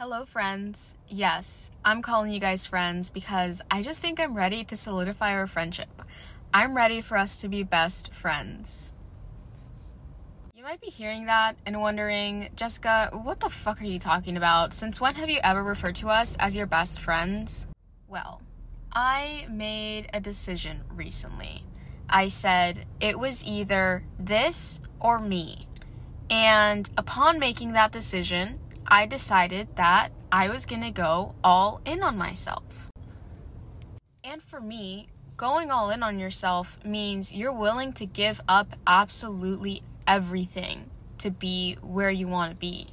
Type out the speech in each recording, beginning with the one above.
Hello, friends. Yes, I'm calling you guys friends because I just think I'm ready to solidify our friendship. I'm ready for us to be best friends. You might be hearing that and wondering, Jessica, what the fuck are you talking about? Since when have you ever referred to us as your best friends? Well, I made a decision recently. I said it was either this or me. And upon making that decision, I decided that I was gonna go all in on myself. And for me, going all in on yourself means you're willing to give up absolutely everything to be where you wanna be.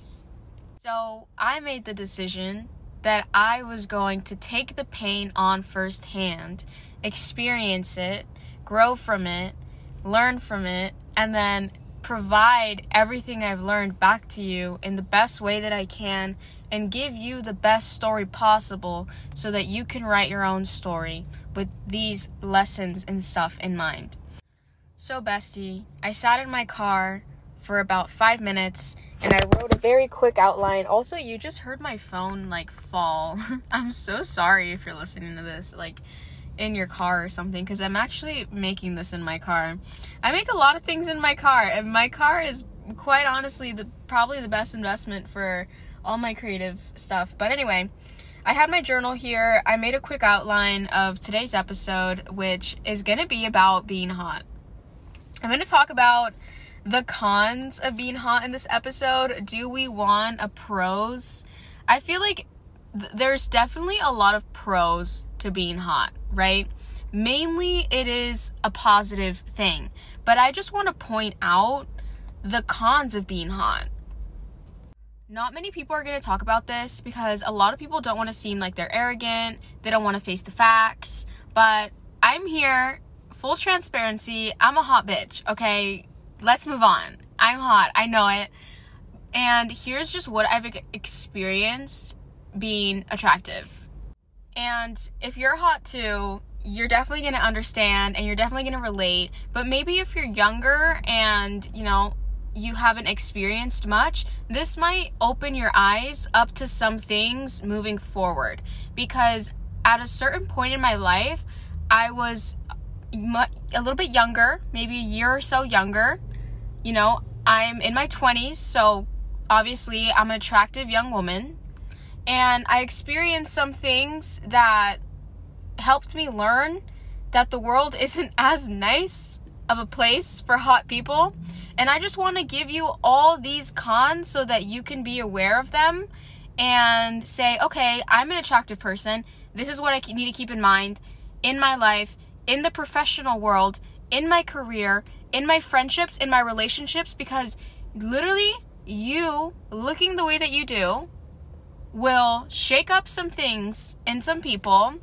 So I made the decision that I was going to take the pain on firsthand, experience it, grow from it, learn from it, and then provide everything I've learned back to you in the best way that I can and give you the best story possible so that you can write your own story with these lessons and stuff in mind. So, bestie, I sat in my car for about five minutes and I wrote a very quick outline. Also, you just heard my phone like fall. I'm so sorry if you're listening to this. Like, in your car or something because I'm actually making this in my car. I make a lot of things in my car, and my car is quite honestly the probably the best investment for all my creative stuff. But anyway, I had my journal here. I made a quick outline of today's episode, which is going to be about being hot. I'm going to talk about the cons of being hot in this episode. Do we want a pros? I feel like th- there's definitely a lot of pros to being hot, right? Mainly it is a positive thing, but I just want to point out the cons of being hot. Not many people are going to talk about this because a lot of people don't want to seem like they're arrogant, they don't want to face the facts, but I'm here, full transparency, I'm a hot bitch, okay? Let's move on. I'm hot, I know it. And here's just what I've experienced being attractive and if you're hot too, you're definitely going to understand and you're definitely going to relate. But maybe if you're younger and, you know, you haven't experienced much, this might open your eyes up to some things moving forward. Because at a certain point in my life, I was a little bit younger, maybe a year or so younger. You know, I'm in my 20s, so obviously I'm an attractive young woman and I experienced some things that helped me learn that the world isn't as nice of a place for hot people. And I just want to give you all these cons so that you can be aware of them and say, okay, I'm an attractive person. This is what I need to keep in mind in my life, in the professional world, in my career, in my friendships, in my relationships, because literally, you looking the way that you do will shake up some things in some people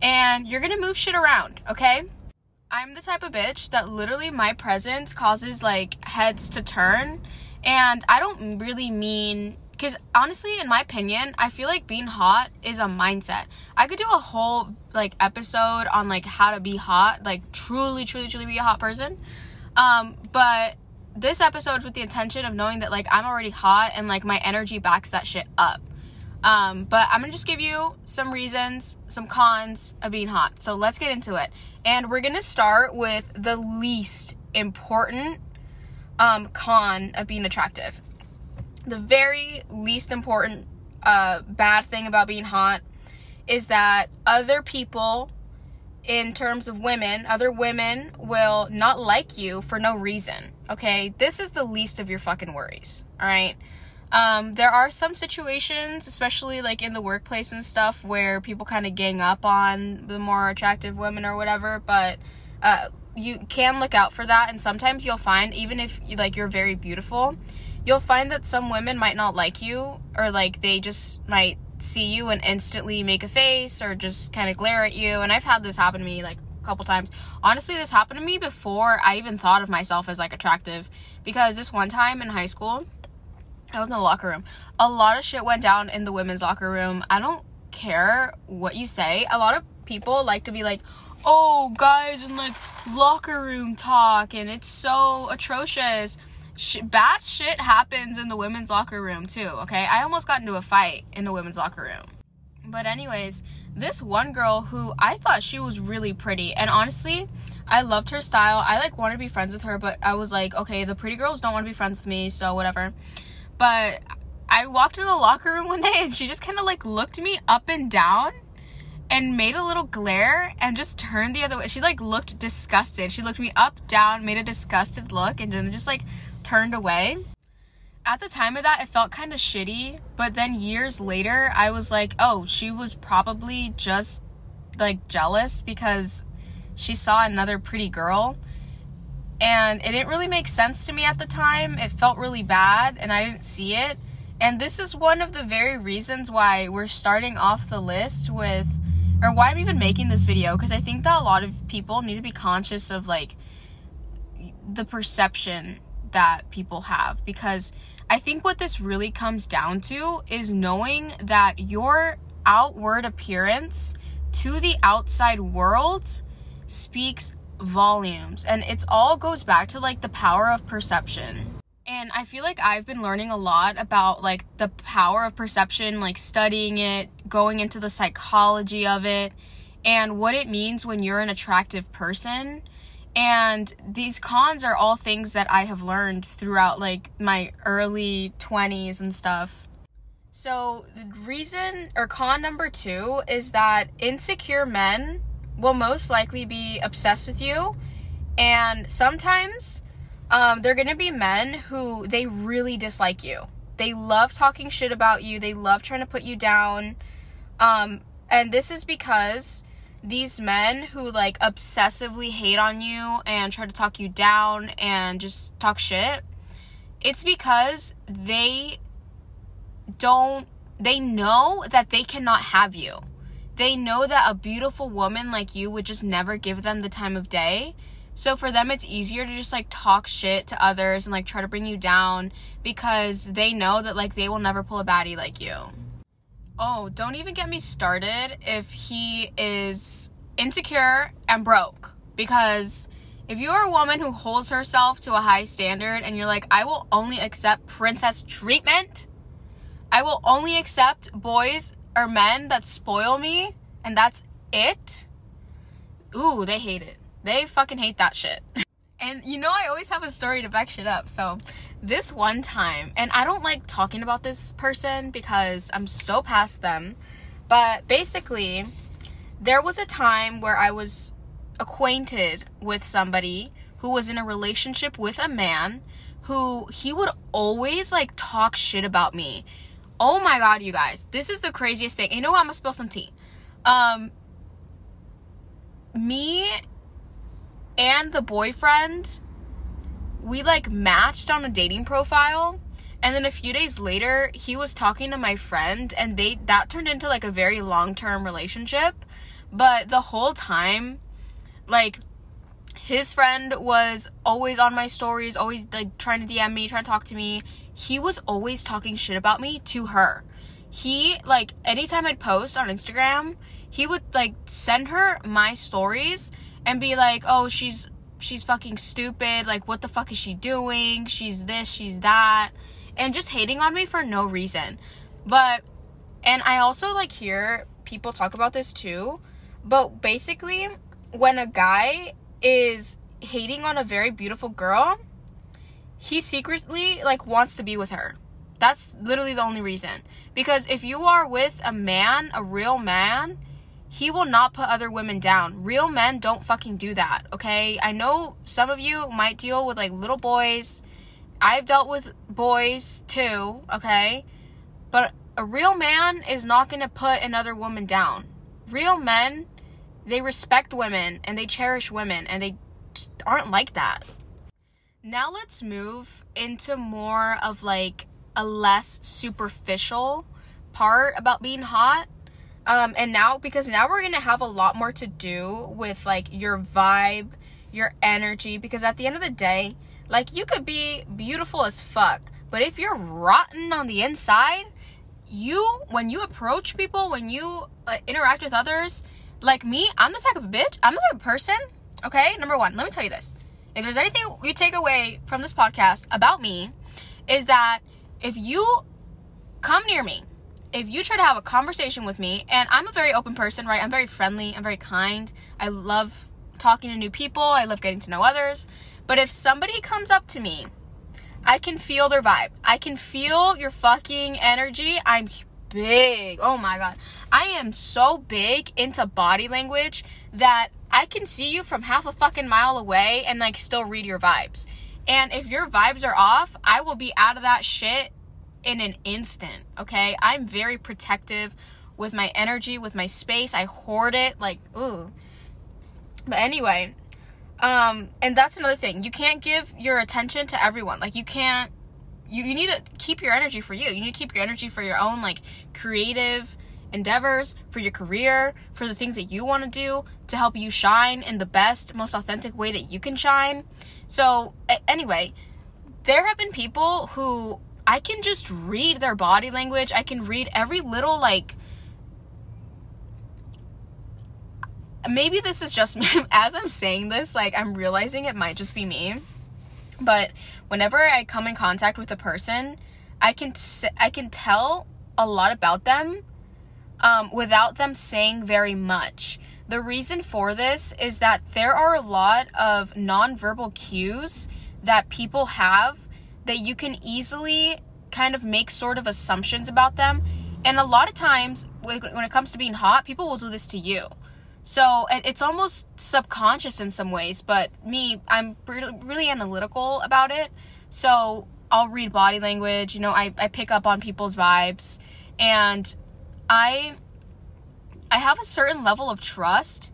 and you're gonna move shit around, okay? I'm the type of bitch that literally my presence causes like heads to turn. And I don't really mean, because honestly, in my opinion, I feel like being hot is a mindset. I could do a whole like episode on like how to be hot, like truly, truly, truly be a hot person. Um, but this episode with the intention of knowing that like I'm already hot and like my energy backs that shit up. Um, but I'm gonna just give you some reasons, some cons of being hot. So let's get into it. And we're gonna start with the least important um, con of being attractive. The very least important uh, bad thing about being hot is that other people, in terms of women, other women will not like you for no reason. Okay, this is the least of your fucking worries. All right. Um, there are some situations, especially like in the workplace and stuff, where people kind of gang up on the more attractive women or whatever, but uh, you can look out for that. And sometimes you'll find, even if like you're very beautiful, you'll find that some women might not like you, or like they just might see you and instantly make a face or just kind of glare at you. And I've had this happen to me like a couple times. Honestly, this happened to me before I even thought of myself as like attractive because this one time in high school, I was in the locker room. A lot of shit went down in the women's locker room. I don't care what you say. A lot of people like to be like, oh, guys, in like locker room talk, and it's so atrocious. sh- bad shit happens in the women's locker room too, okay? I almost got into a fight in the women's locker room. But, anyways, this one girl who I thought she was really pretty, and honestly, I loved her style. I like wanted to be friends with her, but I was like, okay, the pretty girls don't want to be friends with me, so whatever. But I walked in the locker room one day and she just kind of like looked me up and down and made a little glare and just turned the other way. She like looked disgusted. She looked me up, down, made a disgusted look, and then just like turned away. At the time of that, it felt kind of shitty, but then years later, I was like, oh, she was probably just like jealous because she saw another pretty girl. And it didn't really make sense to me at the time. It felt really bad, and I didn't see it. And this is one of the very reasons why we're starting off the list with, or why I'm even making this video, because I think that a lot of people need to be conscious of like the perception that people have. Because I think what this really comes down to is knowing that your outward appearance to the outside world speaks volumes. And it's all goes back to like the power of perception. And I feel like I've been learning a lot about like the power of perception, like studying it, going into the psychology of it, and what it means when you're an attractive person and these cons are all things that I have learned throughout like my early 20s and stuff. So, the reason or con number 2 is that insecure men will most likely be obsessed with you and sometimes um, they're gonna be men who they really dislike you. They love talking shit about you. They love trying to put you down. Um, and this is because these men who like obsessively hate on you and try to talk you down and just talk shit, it's because they don't, they know that they cannot have you. They know that a beautiful woman like you would just never give them the time of day. So for them, it's easier to just like talk shit to others and like try to bring you down because they know that like they will never pull a baddie like you. Oh, don't even get me started if he is insecure and broke. Because if you are a woman who holds herself to a high standard and you're like, I will only accept princess treatment, I will only accept boys or men that spoil me, and that's it. Ooh, they hate it. They fucking hate that shit. And you know, I always have a story to back shit up. So, this one time, and I don't like talking about this person because I'm so past them, but basically, there was a time where I was acquainted with somebody who was in a relationship with a man who he would always like talk shit about me. Oh my god, you guys. This is the craziest thing. You know what? I'm gonna spill some tea. Um me and the boyfriend we like matched on a dating profile and then a few days later he was talking to my friend and they that turned into like a very long-term relationship but the whole time like his friend was always on my stories always like trying to dm me trying to talk to me he was always talking shit about me to her he like anytime i'd post on instagram he would like send her my stories and be like, "Oh, she's she's fucking stupid. Like what the fuck is she doing? She's this, she's that." And just hating on me for no reason. But and I also like hear people talk about this too. But basically, when a guy is hating on a very beautiful girl, he secretly like wants to be with her. That's literally the only reason. Because if you are with a man, a real man, he will not put other women down. Real men don't fucking do that, okay? I know some of you might deal with like little boys. I've dealt with boys too, okay? But a real man is not gonna put another woman down. Real men, they respect women and they cherish women and they aren't like that. Now let's move into more of like a less superficial part about being hot um, and now, because now we're gonna have a lot more to do with like your vibe, your energy, because at the end of the day, like you could be beautiful as fuck, but if you're rotten on the inside, you, when you approach people, when you uh, interact with others, like me, I'm the type of bitch, I'm the type of person, okay? Number one, let me tell you this. If there's anything you take away from this podcast about me, is that if you come near me, if you try to have a conversation with me, and I'm a very open person, right? I'm very friendly, I'm very kind. I love talking to new people, I love getting to know others. But if somebody comes up to me, I can feel their vibe. I can feel your fucking energy. I'm big. Oh my god. I am so big into body language that I can see you from half a fucking mile away and like still read your vibes. And if your vibes are off, I will be out of that shit in an instant, okay? I'm very protective with my energy, with my space. I hoard it like, ooh. But anyway, um and that's another thing. You can't give your attention to everyone. Like you can't you, you need to keep your energy for you. You need to keep your energy for your own like creative endeavors, for your career, for the things that you want to do to help you shine in the best, most authentic way that you can shine. So, anyway, there have been people who I can just read their body language. I can read every little like maybe this is just me as I'm saying this, like I'm realizing it might just be me. But whenever I come in contact with a person, I can I can tell a lot about them um, without them saying very much. The reason for this is that there are a lot of nonverbal cues that people have that you can easily kind of make sort of assumptions about them. And a lot of times, when it comes to being hot, people will do this to you. So it's almost subconscious in some ways, but me, I'm really analytical about it. So I'll read body language, you know, I, I pick up on people's vibes, and I I have a certain level of trust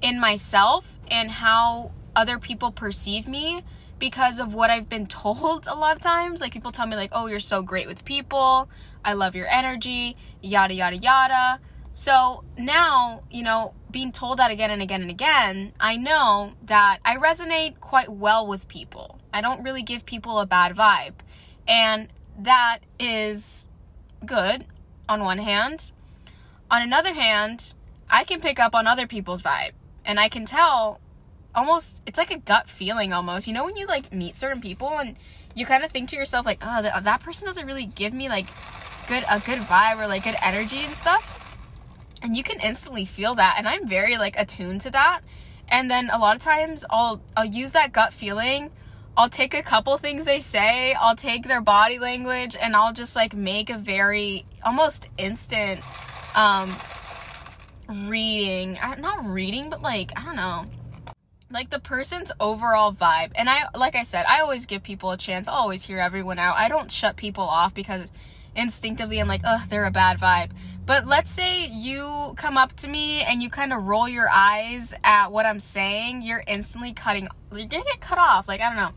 in myself and how other people perceive me because of what I've been told a lot of times. Like people tell me like, "Oh, you're so great with people. I love your energy." yada yada yada. So now, you know, being told that again and again and again, I know that I resonate quite well with people. I don't really give people a bad vibe. And that is good on one hand. On another hand, I can pick up on other people's vibe and I can tell almost it's like a gut feeling almost. You know when you like meet certain people and you kind of think to yourself like, "Oh, that, person doesn't really give me like good a good vibe or like good energy and stuff." And you can instantly feel that and i'm very like attuned to that. And then a lot of times i'll i'll use that gut feeling. I'll take a couple things they say i'll take their body language and i'll just like make a very almost instant um reading. Not reading but like i don't know. Like the person's overall vibe. And i like i said i always give people a chance. I always hear everyone out. I don't shut people off because instinctively i'm like ugh they're a bad vibe but let's say you come up to me and you kind of roll your eyes at what I'm saying, you're instantly cutting, you're gonna get cut off. Like, I don't know.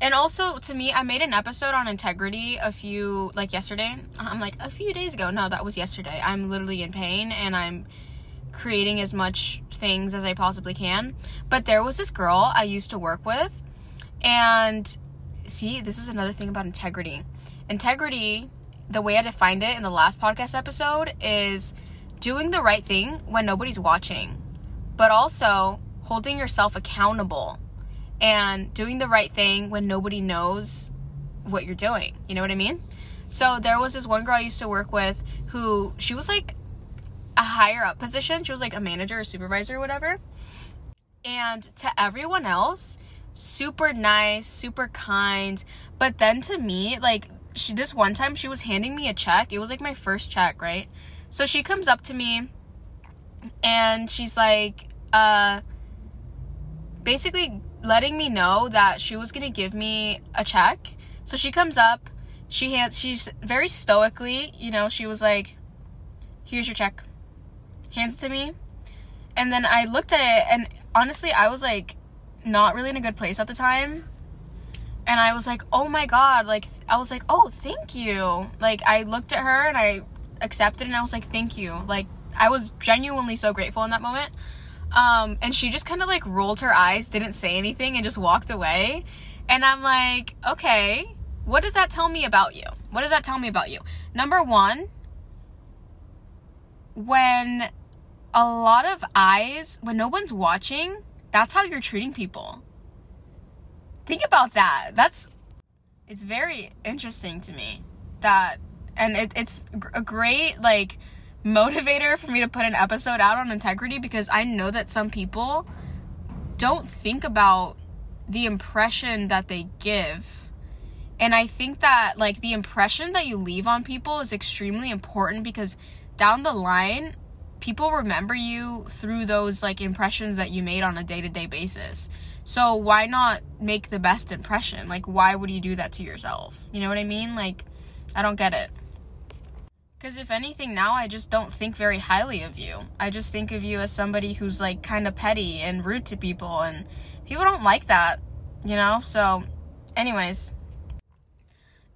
And also, to me, I made an episode on integrity a few, like yesterday. I'm like, a few days ago. No, that was yesterday. I'm literally in pain and I'm creating as much things as I possibly can. But there was this girl I used to work with. And see, this is another thing about integrity. Integrity the way I defined it in the last podcast episode is doing the right thing when nobody's watching, but also holding yourself accountable and doing the right thing when nobody knows what you're doing. You know what I mean? So there was this one girl I used to work with who she was like a higher up position. She was like a manager or supervisor or whatever. And to everyone else, super nice, super kind. But then to me, like she this one time she was handing me a check. It was like my first check, right? So she comes up to me and she's like uh basically letting me know that she was going to give me a check. So she comes up, she hands she's very stoically, you know, she was like here's your check. Hands to me. And then I looked at it and honestly, I was like not really in a good place at the time and I was like, "Oh my god!" Like I was like, "Oh, thank you." Like I looked at her and I accepted, and I was like, "Thank you." Like I was genuinely so grateful in that moment. Um, and she just kind of like rolled her eyes, didn't say anything, and just walked away. And I'm like, okay, what does that tell me about you? What does that tell me about you? Number one, when a lot of eyes, when no one's watching, that's how you're treating people think about that. That's it's very interesting to me that and it, it's a great like motivator for me to put an episode out on integrity because I know that some people don't think about the impression that they give. And I think that like the impression that you leave on people is extremely important because down the line people remember you through those like impressions that you made on a day-to-day basis. So why not make the best impression? Like why would you do that to yourself? You know what I mean? Like I don't get it. Because if anything, now I just don't think very highly of you. I just think of you as somebody who's like kind of petty and rude to people, and people don't like that, you know? So, anyways,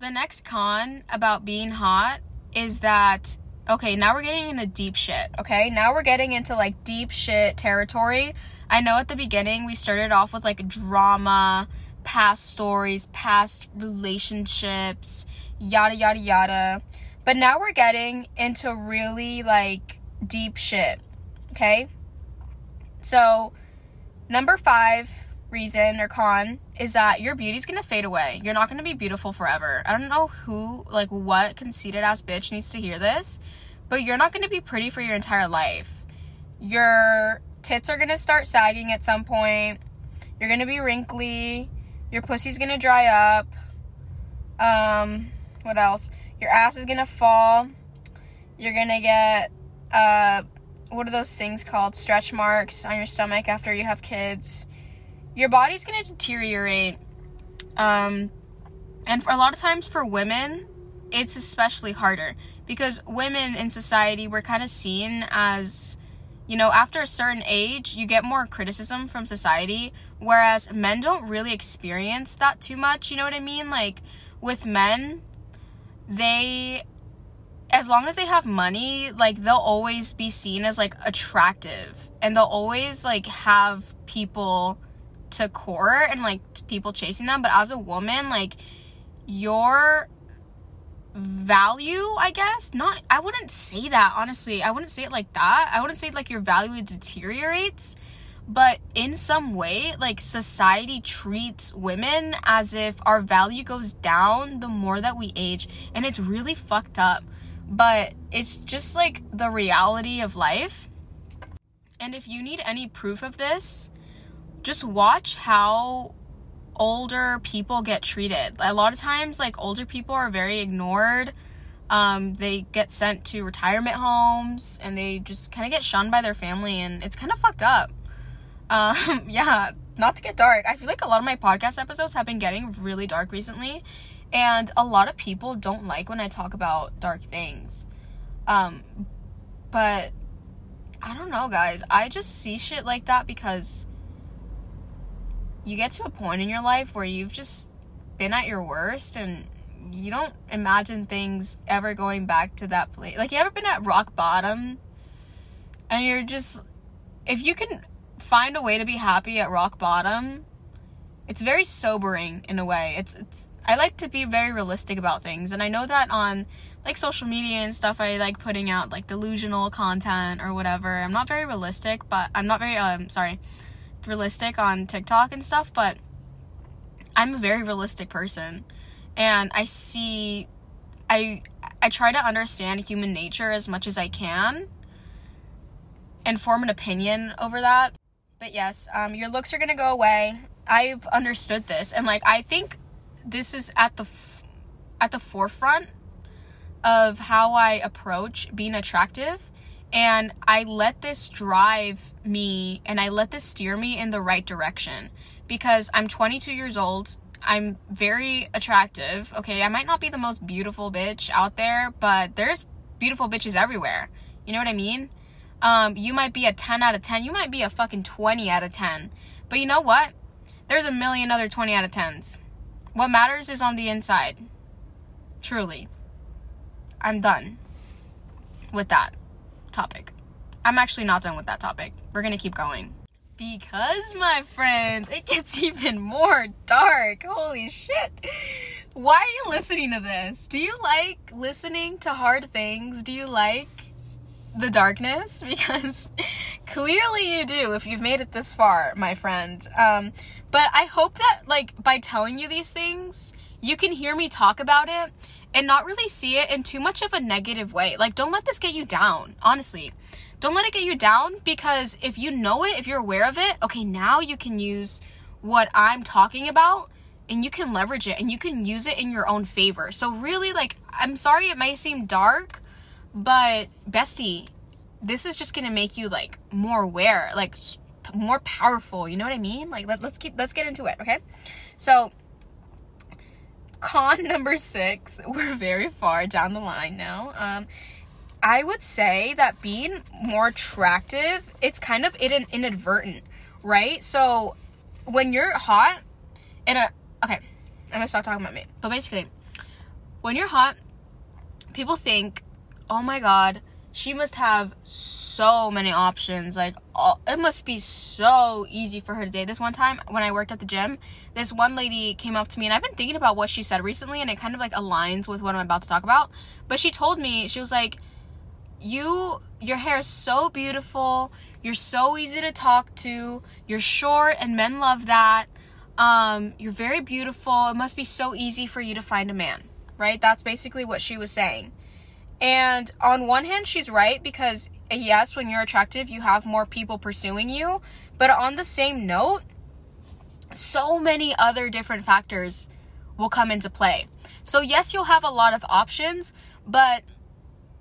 the next con about being hot is that, okay, now we're getting into deep shit, okay? Now we're getting into like deep shit territory. I know at the beginning we started off with like drama, past stories, past relationships, yada, yada, yada but now we're getting into really like deep shit. Okay? So, number five reason or con is that your beauty's gonna fade away. You're not gonna be beautiful forever. I don't know who, like, what conceited ass bitch needs to hear this, but you're not gonna be pretty for your entire life. Your tits are gonna start sagging at some point. You're gonna be wrinkly. Your pussy's gonna dry up. Um, what else? your ass is gonna fall. You're gonna get uh, what are those things called? Stretch marks on your stomach after you have kids. Your body's gonna deteriorate. Um, and for a lot of times for women, it's especially harder because women in society we're kind of seen as you know after a certain age you get more criticism from society whereas men don't really experience that too much you know what i mean like with men they as long as they have money, like they'll always be seen as like attractive and they'll always like have people to court and like people chasing them. But as a woman, like your value, I guess, not, I wouldn't say that honestly. I wouldn't say it like that. I wouldn't say like your value deteriorates but in some way like society treats women as if our value goes down the more that we age and it's really fucked up but it's just like the reality of life and if you need any proof of this just watch how older people get treated a lot of times like older people are very ignored um, they get sent to retirement homes and they just kind of get shunned by their family and it's kind of fucked up um, yeah, not to get dark. I feel like a lot of my podcast episodes have been getting really dark recently, and a lot of people don't like when I talk about dark things. Um, but I don't know, guys. I just see shit like that because you get to a point in your life where you've just been at your worst and you don't imagine things ever going back to that place. Like, you ever been at rock bottom and you're just, if you can find a way to be happy at rock bottom, it's very sobering in a way. It's it's I like to be very realistic about things and I know that on like social media and stuff I like putting out like delusional content or whatever. I'm not very realistic, but I'm not very um sorry, realistic on TikTok and stuff, but I'm a very realistic person and I see I I try to understand human nature as much as I can and form an opinion over that. But yes, um, your looks are gonna go away. I've understood this, and like I think this is at the f- at the forefront of how I approach being attractive, and I let this drive me, and I let this steer me in the right direction because I'm 22 years old. I'm very attractive. Okay, I might not be the most beautiful bitch out there, but there's beautiful bitches everywhere. You know what I mean? Um, you might be a 10 out of 10. You might be a fucking 20 out of 10. But you know what? There's a million other 20 out of 10s. What matters is on the inside. Truly. I'm done with that topic. I'm actually not done with that topic. We're gonna keep going. Because, my friends, it gets even more dark. Holy shit. Why are you listening to this? Do you like listening to hard things? Do you like the darkness because Clearly, you do if you've made it this far, my friend. Um, but I hope that, like, by telling you these things, you can hear me talk about it and not really see it in too much of a negative way. Like, don't let this get you down, honestly. Don't let it get you down because if you know it, if you're aware of it, okay, now you can use what I'm talking about and you can leverage it and you can use it in your own favor. So, really, like, I'm sorry it might seem dark, but bestie, this is just gonna make you like more aware, like more powerful. You know what I mean? Like let, let's keep let's get into it, okay? So con number six, we're very far down the line now. Um, I would say that being more attractive, it's kind of it an inadvertent, right? So when you're hot, and a okay, I'm gonna stop talking about me. But basically, when you're hot, people think, oh my god, she must have so many options. Like, all, it must be so easy for her to date. This one time when I worked at the gym, this one lady came up to me, and I've been thinking about what she said recently, and it kind of like aligns with what I'm about to talk about. But she told me, she was like, You, your hair is so beautiful. You're so easy to talk to. You're short, and men love that. Um, you're very beautiful. It must be so easy for you to find a man, right? That's basically what she was saying. And on one hand, she's right because, yes, when you're attractive, you have more people pursuing you. But on the same note, so many other different factors will come into play. So, yes, you'll have a lot of options, but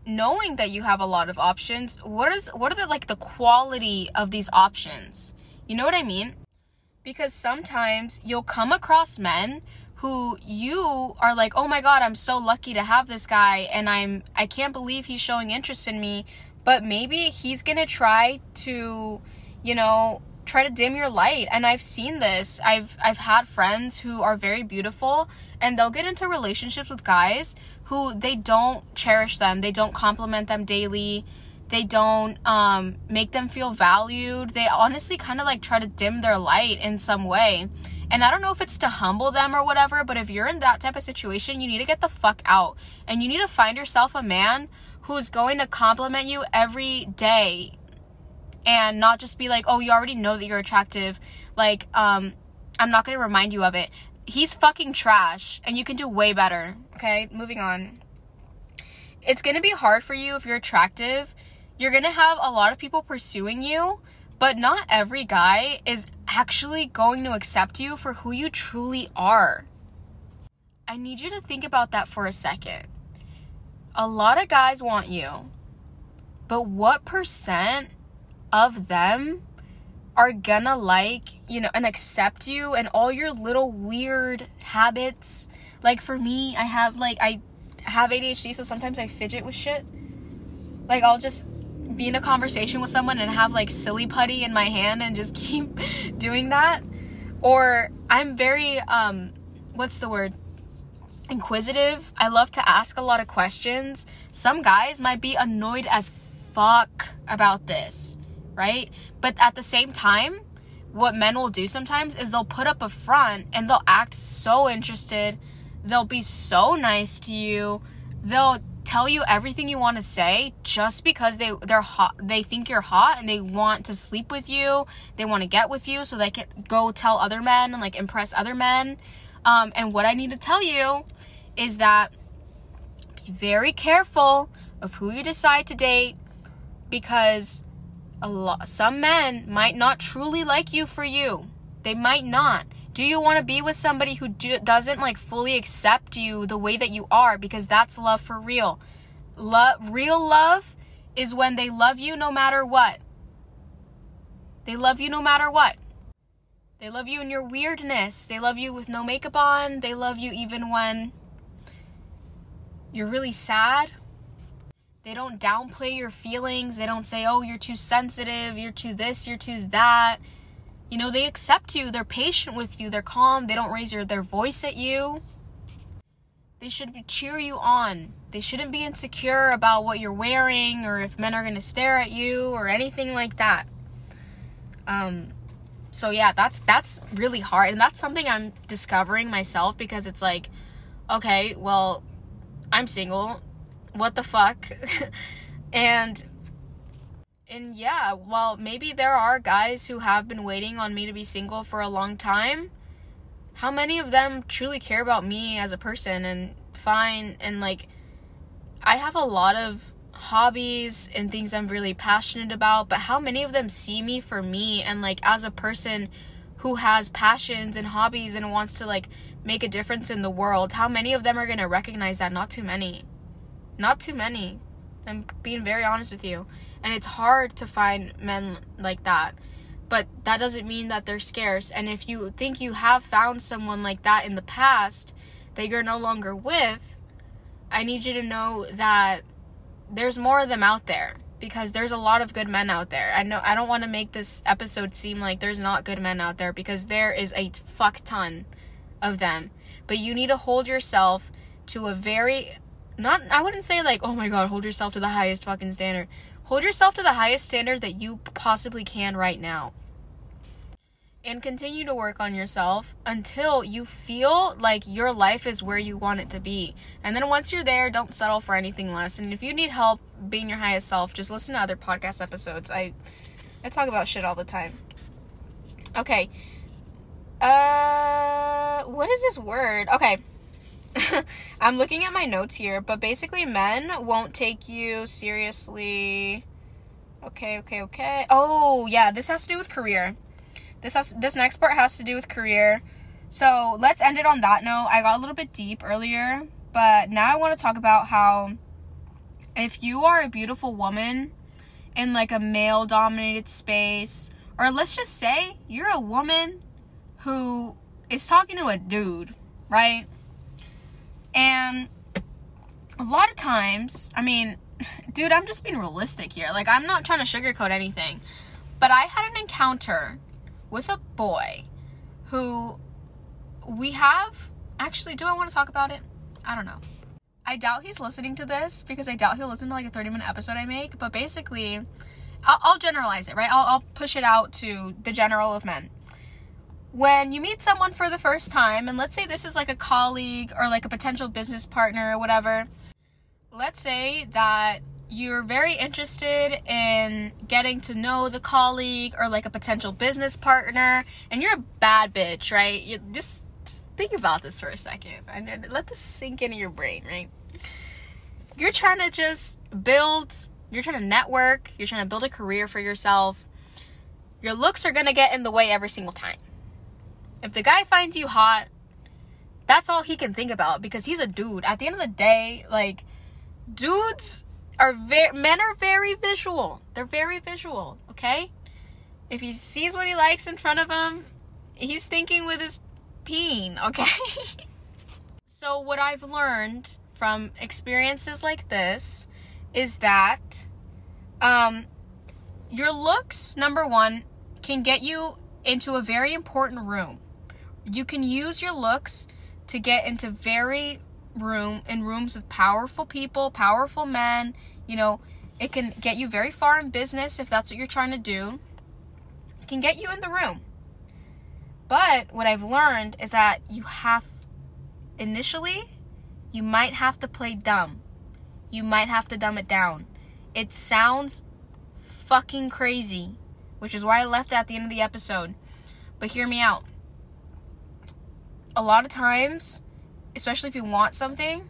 knowing that you have a lot of options, what is what are the like the quality of these options? You know what I mean? Because sometimes you'll come across men who you are like, "Oh my god, I'm so lucky to have this guy and I'm I can't believe he's showing interest in me." But maybe he's going to try to, you know, try to dim your light. And I've seen this. I've I've had friends who are very beautiful and they'll get into relationships with guys who they don't cherish them. They don't compliment them daily. They don't um, make them feel valued. They honestly kind of like try to dim their light in some way. And I don't know if it's to humble them or whatever, but if you're in that type of situation, you need to get the fuck out. And you need to find yourself a man who's going to compliment you every day and not just be like, "Oh, you already know that you're attractive." Like, um I'm not going to remind you of it. He's fucking trash and you can do way better. Okay? Moving on. It's going to be hard for you if you're attractive. You're going to have a lot of people pursuing you but not every guy is actually going to accept you for who you truly are. I need you to think about that for a second. A lot of guys want you, but what percent of them are gonna like, you know, and accept you and all your little weird habits? Like for me, I have like, I have ADHD, so sometimes I fidget with shit. Like, I'll just be in a conversation with someone and have like silly putty in my hand and just keep doing that. Or i'm very um what's the word? Inquisitive. I love to ask a lot of questions. Some guys might be annoyed as fuck about this right? But at the same time what men will do sometimes is they'll put up a front and they'll act so interested. They'll be so nice to you. They'll tell you everything you want to say just because they they're hot they think you're hot and they want to sleep with you they want to get with you so they can go tell other men and like impress other men. Um, and what i need to tell you is that be very careful of who you decide to date because a lot some men might not truly like you for you. They might not do you want to be with somebody who do, doesn't like fully accept you the way that you are? Because that's love for real. Love real love is when they love you no matter what. They love you no matter what. They love you in your weirdness. They love you with no makeup on. They love you even when you're really sad. They don't downplay your feelings. They don't say oh you're too sensitive. You're too this. You're too that you know, they accept you, they're patient with you, they're calm, they don't raise your, their voice at you. They should cheer you on. They shouldn't be insecure about what you're wearing or if men are going to stare at you or anything like that. Um so yeah, that's that's really hard and that's something I'm discovering myself because it's like okay, well, I'm single. What the fuck? and And yeah, well, maybe there are guys who have been waiting on me to be single for a long time. How many of them truly care about me as a person and fine and like I have a lot of hobbies and things I'm really passionate about, but how many of them see me for me and like as a person who has passions and hobbies and wants to like make a difference in the world? How many of them are going to recognize that? Not too many. Not too many. I'm being very honest with you. And it's hard to find men like that. But that doesn't mean that they're scarce. And if you think you have found someone like that in the past that you're no longer with, I need you to know that there's more of them out there because there's a lot of good men out there. I know I don't want to make this episode seem like there's not good men out there because there is a fuck ton of them. But you need to hold yourself to a very not I wouldn't say like, "Oh my god, hold yourself to the highest fucking standard." Hold yourself to the highest standard that you possibly can right now. And continue to work on yourself until you feel like your life is where you want it to be. And then once you're there, don't settle for anything less. And if you need help being your highest self, just listen to other podcast episodes. I I talk about shit all the time. Okay. Uh what is this word? Okay. I'm looking at my notes here, but basically, men won't take you seriously. Okay, okay, okay. Oh, yeah, this has to do with career. This has this next part has to do with career. So let's end it on that note. I got a little bit deep earlier, but now I want to talk about how if you are a beautiful woman in like a male dominated space, or let's just say you're a woman who is talking to a dude, right? And a lot of times, I mean, dude, I'm just being realistic here. Like, I'm not trying to sugarcoat anything. But I had an encounter with a boy who we have. Actually, do I want to talk about it? I don't know. I doubt he's listening to this because I doubt he'll listen to like a 30 minute episode I make. But basically, I'll, I'll generalize it, right? I'll, I'll push it out to the general of men when you meet someone for the first time, and let's say this is like a colleague or like a potential business partner or whatever, let's say that you're very interested in getting to know the colleague or like a potential business partner, and you're a bad bitch, right? You just, just think about this for a second and let this sink into your brain, right? You're trying to just build, you're trying to network, you're trying to build a career for yourself. Your looks are gonna get in the way every single time if the guy finds you hot, that's all he can think about because he's a dude. At the end of the day, like dudes are very men are very visual. They're very visual, okay? If he sees what he likes in front of him, he's thinking with his peen, okay? so what I've learned from experiences like this is that um your looks number 1 can get you into a very important room you can use your looks to get into very room in rooms with powerful people, powerful men, you know, it can get you very far in business if that's what you're trying to do. It can get you in the room. But what I've learned is that you have initially you might have to play dumb. You might have to dumb it down. It sounds fucking crazy, which is why I left at the end of the episode. But hear me out a lot of times, especially if you want something,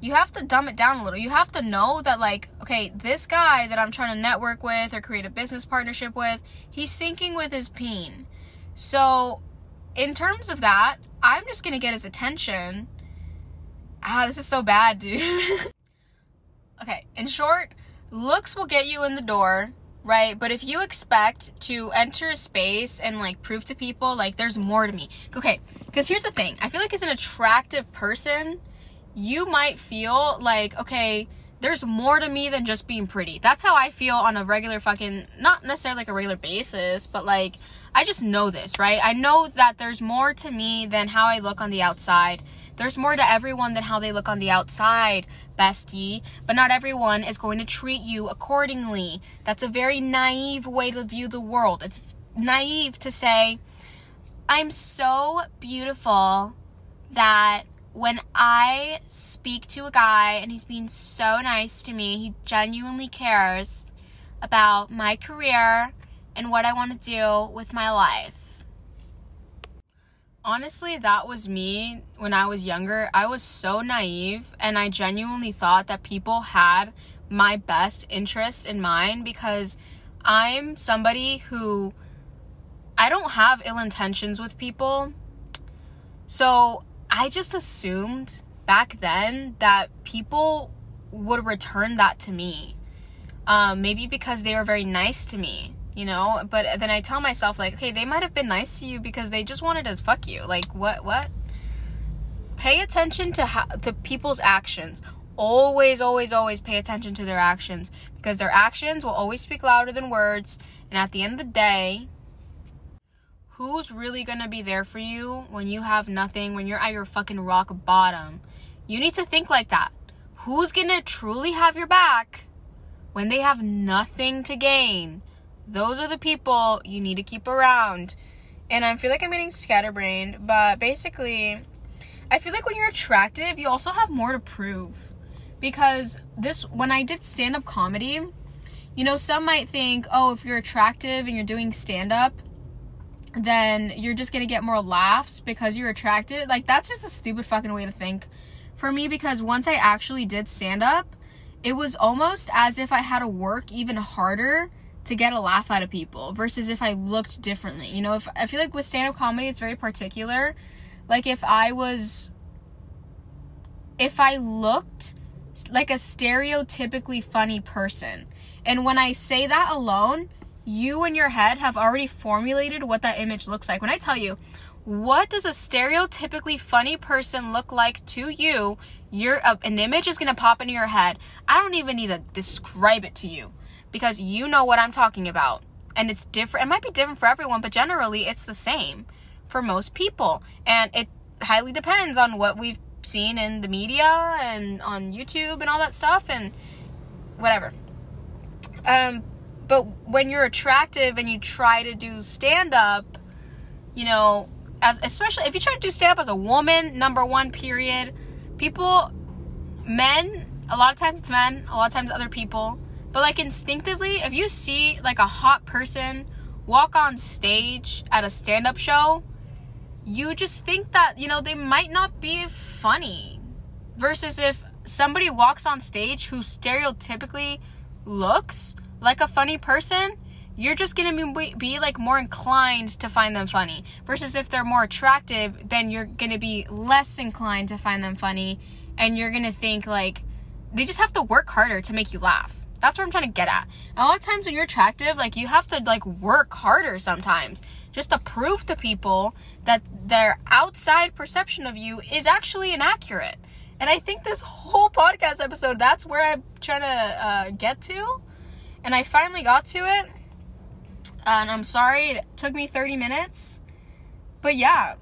you have to dumb it down a little. You have to know that, like, okay, this guy that I'm trying to network with or create a business partnership with, he's thinking with his peen. So, in terms of that, I'm just gonna get his attention. Ah, this is so bad, dude. okay, in short, looks will get you in the door right? But if you expect to enter a space and like prove to people like there's more to me, okay? Because here's the thing I feel like as an attractive person, you might feel like, okay, there's more to me than just being pretty. That's how I feel on a regular fucking, not necessarily like a regular basis, but like, I just know this, right? I know that there's more to me than how I look on the outside. There's more to everyone than how they look on the outside bestie, but not everyone is going to treat you accordingly. That's a very naive way to view the world. It's naive to say, I'm so beautiful that when I speak to a guy and he's being so nice to me, he genuinely cares. about my career and what I want to do with my life. Honestly, that was me when I was younger. I was so naive and I genuinely thought that people had my best interest in mind because I'm somebody who I don't have ill intentions with people. So I just assumed back then that people would return that to me. Um, maybe because they were very nice to me, you know. But then I tell myself like, okay, they might have been nice to you because they just wanted to fuck you. Like what? What? Pay attention to how to people's actions. Always, always, always pay attention to their actions because their actions will always speak louder than words. And at the end of the day, who's really gonna be there for you when you have nothing, when you're at your fucking rock bottom? You need to think like that. Who's gonna truly have your back when they have nothing to gain, those are the people you need to keep around. And I feel like I'm getting scatterbrained, but basically, I feel like when you're attractive, you also have more to prove. Because this, when I did stand up comedy, you know, some might think, oh, if you're attractive and you're doing stand up, then you're just gonna get more laughs because you're attractive. Like, that's just a stupid fucking way to think for me because once I actually did stand up, it was almost as if I had to work even harder to get a laugh out of people versus if I looked differently. You know, if I feel like with stand-up comedy it's very particular. Like if I was if I looked like a stereotypically funny person. And when I say that alone, you in your head have already formulated what that image looks like. When I tell you, what does a stereotypically funny person look like to you? Your an image is gonna pop into your head. I don't even need to describe it to you because you know what I'm talking about, and it's different. It might be different for everyone, but generally it's the same for most people, and it highly depends on what we've seen in the media and on YouTube and all that stuff and whatever. Um, but when you're attractive and you try to do stand up, you know, as especially if you try to do stand up as a woman, number one, period. People, men, a lot of times it's men, a lot of times other people. But like instinctively, if you see like a hot person walk on stage at a stand up show, you just think that, you know, they might not be funny. Versus if somebody walks on stage who stereotypically looks like a funny person, you're just gonna be, be like more inclined to find them funny. Versus if they're more attractive, then you're gonna be less inclined to find them funny, and you're gonna think like they just have to work harder to make you laugh. That's what I'm trying to get at. A lot of times when you're attractive, like you have to like work harder sometimes just to prove to people that their outside perception of you is actually inaccurate. And I think this whole podcast episode, that's where I'm trying to uh, get to. And I finally got to it and I'm sorry it took me 30 minutes. But yeah,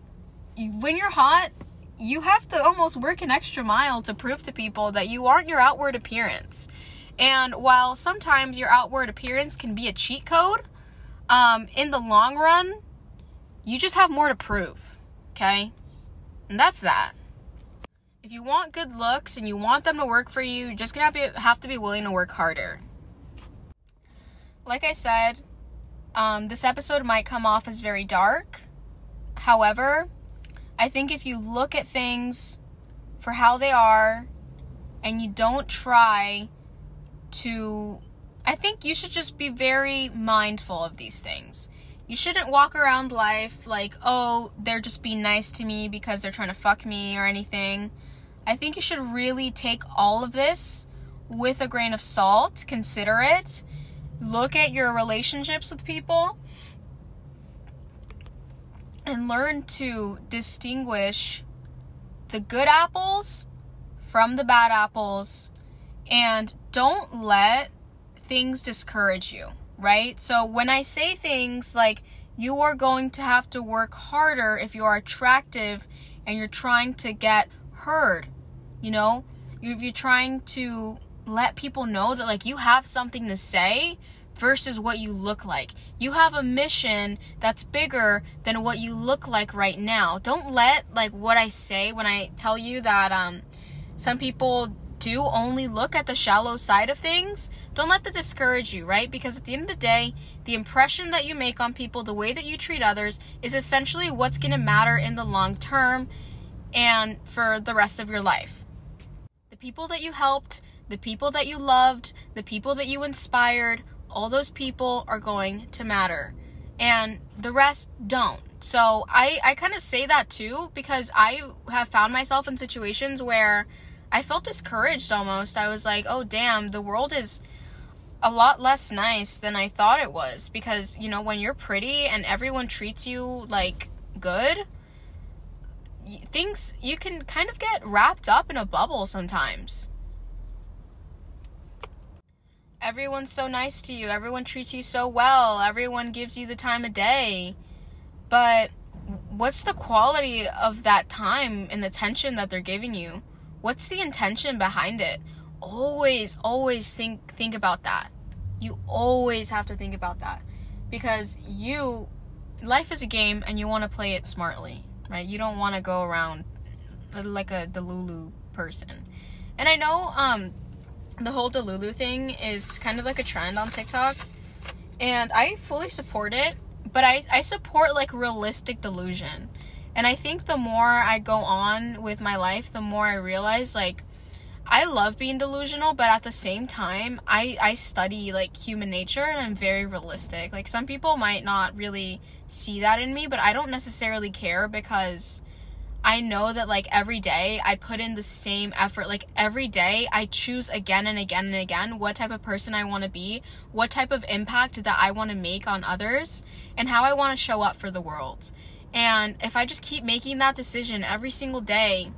when you're hot, you have to almost work an extra mile to prove to people that you aren't your outward appearance. And while sometimes your outward appearance can be a cheat code, um, in the long run, you just have more to prove. Okay? And that's that. If you want good looks and you want them to work for you, you're just gonna have to, have to be willing to work harder. Like I said, um, this episode might come off as very dark. However, I think if you look at things for how they are and you don't try to. I think you should just be very mindful of these things. You shouldn't walk around life like, oh, they're just being nice to me because they're trying to fuck me or anything. I think you should really take all of this with a grain of salt, consider it, look at your relationships with people and learn to distinguish the good apples from the bad apples and don't let things discourage you, right? So when I say things like you are going to have to work harder if you are attractive and you're trying to get heard, you know, if you're trying to let people know that like you have something to say versus what you look like. You have a mission that's bigger than what you look like right now. Don't let like what I say when I tell you that um some people do only look at the shallow side of things. Don't let that discourage you, right? Because at the end of the day, the impression that you make on people, the way that you treat others, is essentially what's going to matter in the long term and for the rest of your life. The people that you helped, the people that you loved, the people that you inspired, all those people are going to matter. And the rest don't. So I, I kind of say that too because I have found myself in situations where I felt discouraged almost. I was like, oh, damn, the world is a lot less nice than I thought it was. Because, you know, when you're pretty and everyone treats you like good, things, you can kind of get wrapped up in a bubble sometimes. Everyone's so nice to you, everyone treats you so well, everyone gives you the time of day. But what's the quality of that time and the attention that they're giving you? What's the intention behind it? Always always think think about that. You always have to think about that. Because you life is a game and you want to play it smartly right? You don't want to go around like a delulu person. And i know um the whole delulu thing is kind of like a trend on tiktok. And i fully support it but i i support like realistic delusion and I think the more I go on with my life, the more I realize like I love being delusional, but at the same time, I I study like human nature and I'm very realistic. Like some people might not really see that in me, but I don't necessarily care because I know that like every day I put in the same effort. Like every day I choose again and again and again what type of person I want to be, what type of impact that I want to make on others, and how I want to show up for the world. And if I just keep making that decision every single day,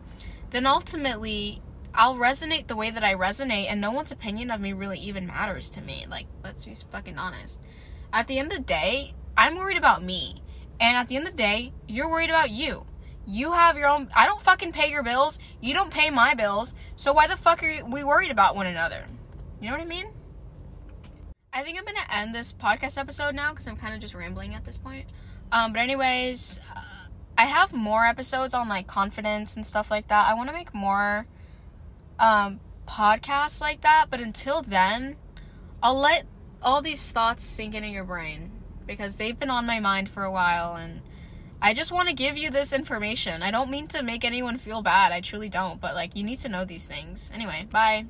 then ultimately I'll resonate the way that I resonate, and no one's opinion of me really even matters to me. Like, let's be fucking honest. At the end of the day, I'm worried about me. And at the end of the day, you're worried about you. You have your own. I don't fucking pay your bills. You don't pay my bills. So why the fuck are we worried about one another? You know what I mean? I think I'm gonna end this podcast episode now because I'm kind of just rambling at this point. Um, but anyways, uh, I have more episodes on like confidence and stuff like that. I want to make more um, podcasts like that, but until then, I'll let all these thoughts sink into your brain because they've been on my mind for a while and I just want to give you this information. I don't mean to make anyone feel bad. I truly don't, but like you need to know these things. Anyway, bye.